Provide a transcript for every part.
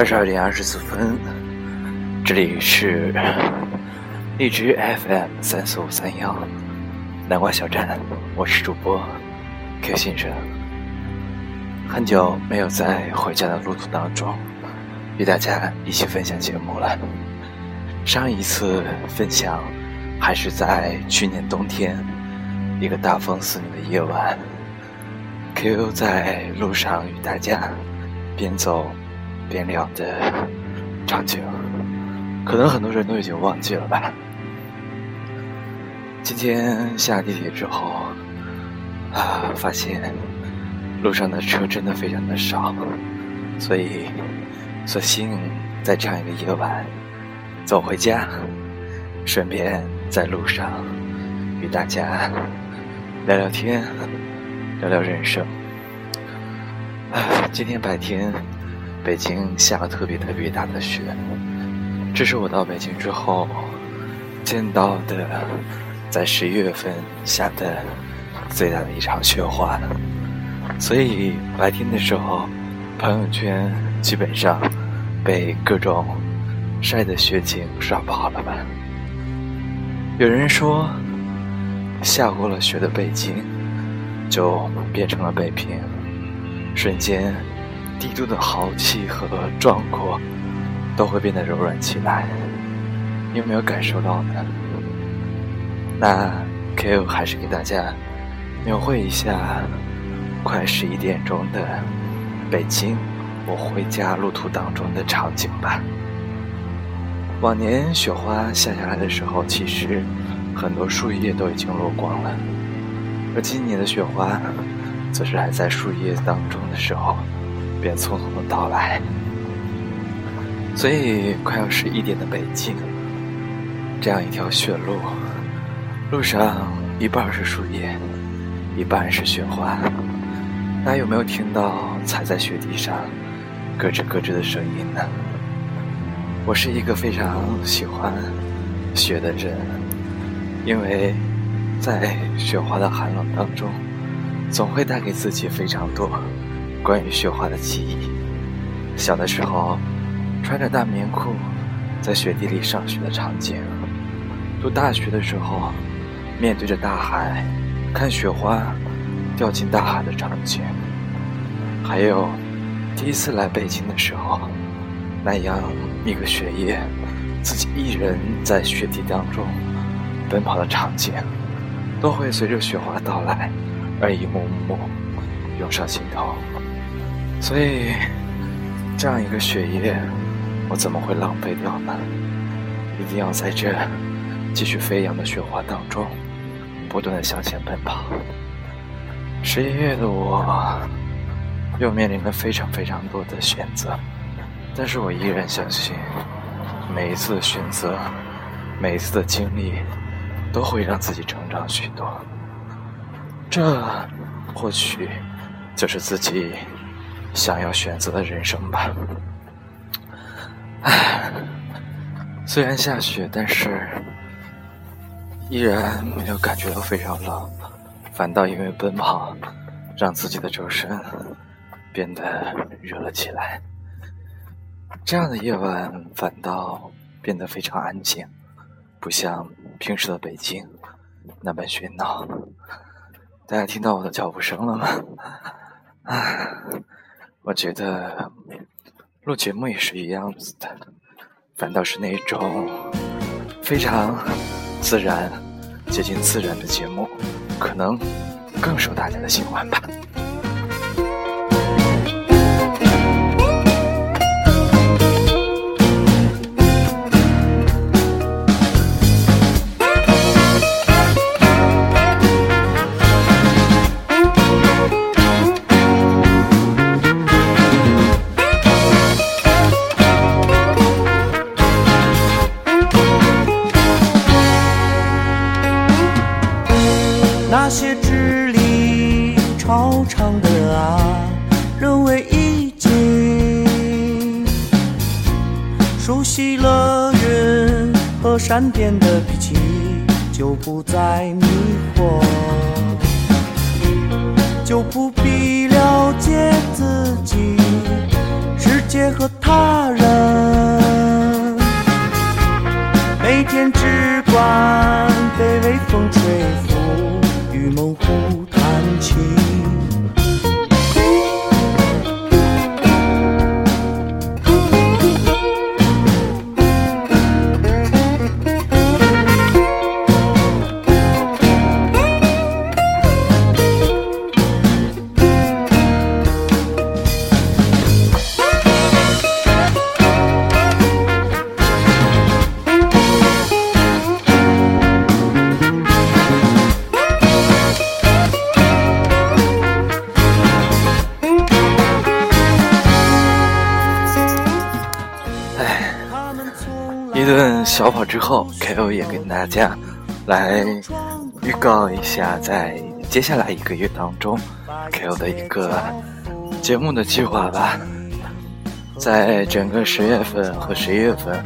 二十二点二十四分，这里是荔枝 FM 三四五三幺南瓜小站，我是主播 Q 先生。很久没有在回家的路途当中与大家一起分享节目了。上一次分享还是在去年冬天一个大风肆虐的夜晚，Q 在路上与大家边走。边聊的场景，可能很多人都已经忘记了吧。今天下地铁之后，啊，发现路上的车真的非常的少，所以索性在这样一个夜晚走回家，顺便在路上与大家聊聊天，聊聊人生。啊，今天白天。北京下了特别特别大的雪，这是我到北京之后见到的在十一月份下的最大的一场雪花，所以白天的时候，朋友圈基本上被各种晒的雪景刷爆了吧。有人说，下过了雪的北京就变成了北平，瞬间。帝都的豪气和壮阔都会变得柔软起来，你有没有感受到呢？那 Ko 还是给大家描绘一下快十一点钟的北京，我回家路途当中的场景吧。往年雪花下下来的时候，其实很多树叶都已经落光了，而今年的雪花则是还在树叶当中的时候。便匆匆的到来，所以快要十一点的北京，这样一条雪路，路上一半是树叶，一半是雪花，大家有没有听到踩在雪地上咯吱咯吱的声音呢？我是一个非常喜欢雪的人，因为在雪花的寒冷当中，总会带给自己非常多。关于雪花的记忆，小的时候穿着大棉裤在雪地里上学的场景；读大学的时候面对着大海看雪花掉进大海的场景；还有第一次来北京的时候，那样一个雪夜，自己一人在雪地当中奔跑的场景，都会随着雪花到来而一幕幕涌上心头。所以，这样一个血液，我怎么会浪费掉呢？一定要在这继续飞扬的雪花当中，不断的向前奔跑。十一月的我，又面临了非常非常多的选择，但是我依然相信，每一次的选择，每一次的经历，都会让自己成长许多。这，或许，就是自己。想要选择的人生吧。唉，虽然下雪，但是依然没有感觉到非常冷，反倒因为奔跑，让自己的周身变得热了起来。这样的夜晚反倒变得非常安静，不像平时的北京那般喧闹。大家听到我的脚步声了吗？唉。我觉得录节目也是一样子的，反倒是那种非常自然、接近自然的节目，可能更受大家的喜欢吧。那些智力超常的啊，认为已经熟悉了云和闪电的脾气，就不再迷惑，就不必了解自己，世界和他人。之后，KO 也跟大家来预告一下，在接下来一个月当中，KO 的一个节目的计划吧。在整个十月份和十一月份，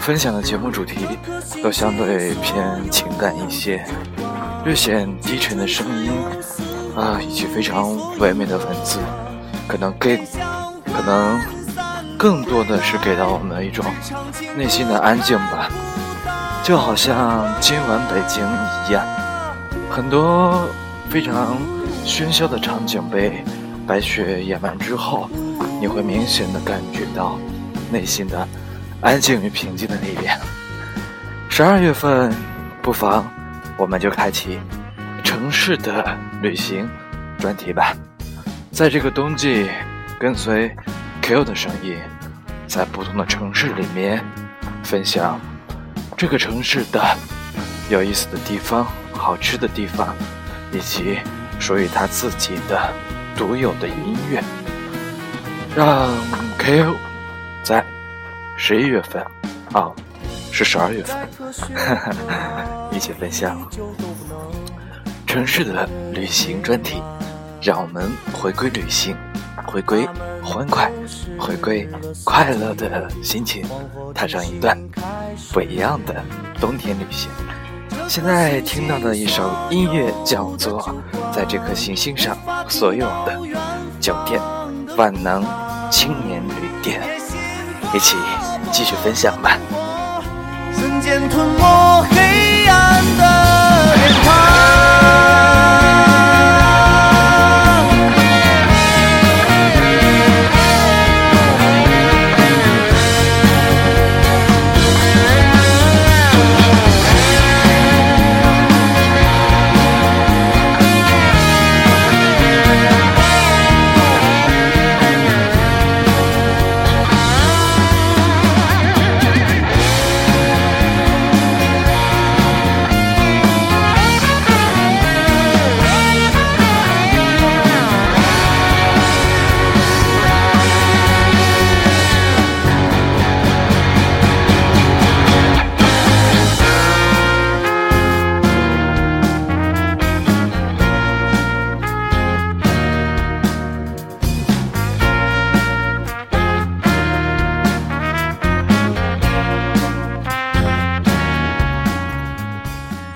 分享的节目主题都相对偏情感一些，略显低沉的声音啊，以及非常唯美的文字，可能给，可能。更多的是给到我们一种内心的安静吧，就好像今晚北京一样，很多非常喧嚣的场景被白雪掩埋之后，你会明显的感觉到内心的安静与平静的那边。十二月份，不妨我们就开启城市的旅行专题吧，在这个冬季，跟随。Q 的声音，在不同的城市里面分享这个城市的有意思的地方、好吃的地方，以及属于他自己的独有的音乐，让 Q 在十一月份，啊，是十二月份，一起分享城市的旅行专题，让我们回归旅行。回归欢快，回归快乐的心情，踏上一段不一样的冬天旅行。现在听到的一首音乐叫做《在这颗行星上所有的酒店——万能青年旅店》，一起继续分享吧。瞬间吞没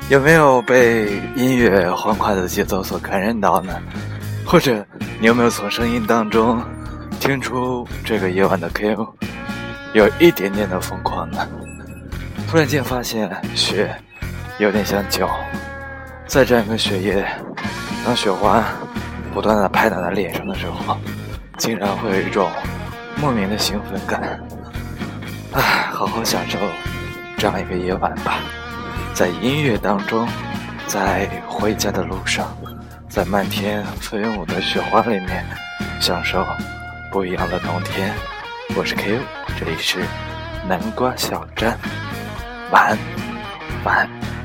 有没有被音乐欢快的节奏所感染到呢？或者你有没有从声音当中听出这个夜晚的 Q 有一点点的疯狂呢？突然间发现雪有点像酒，在这样一个雪夜，当雪花不断的拍打在脸上的时候，竟然会有一种莫名的兴奋感。唉，好好享受这样一个夜晚吧。在音乐当中，在回家的路上，在漫天飞舞的雪花里面，享受不一样的冬天。我是 Q，这里是南瓜小站，晚安，晚安。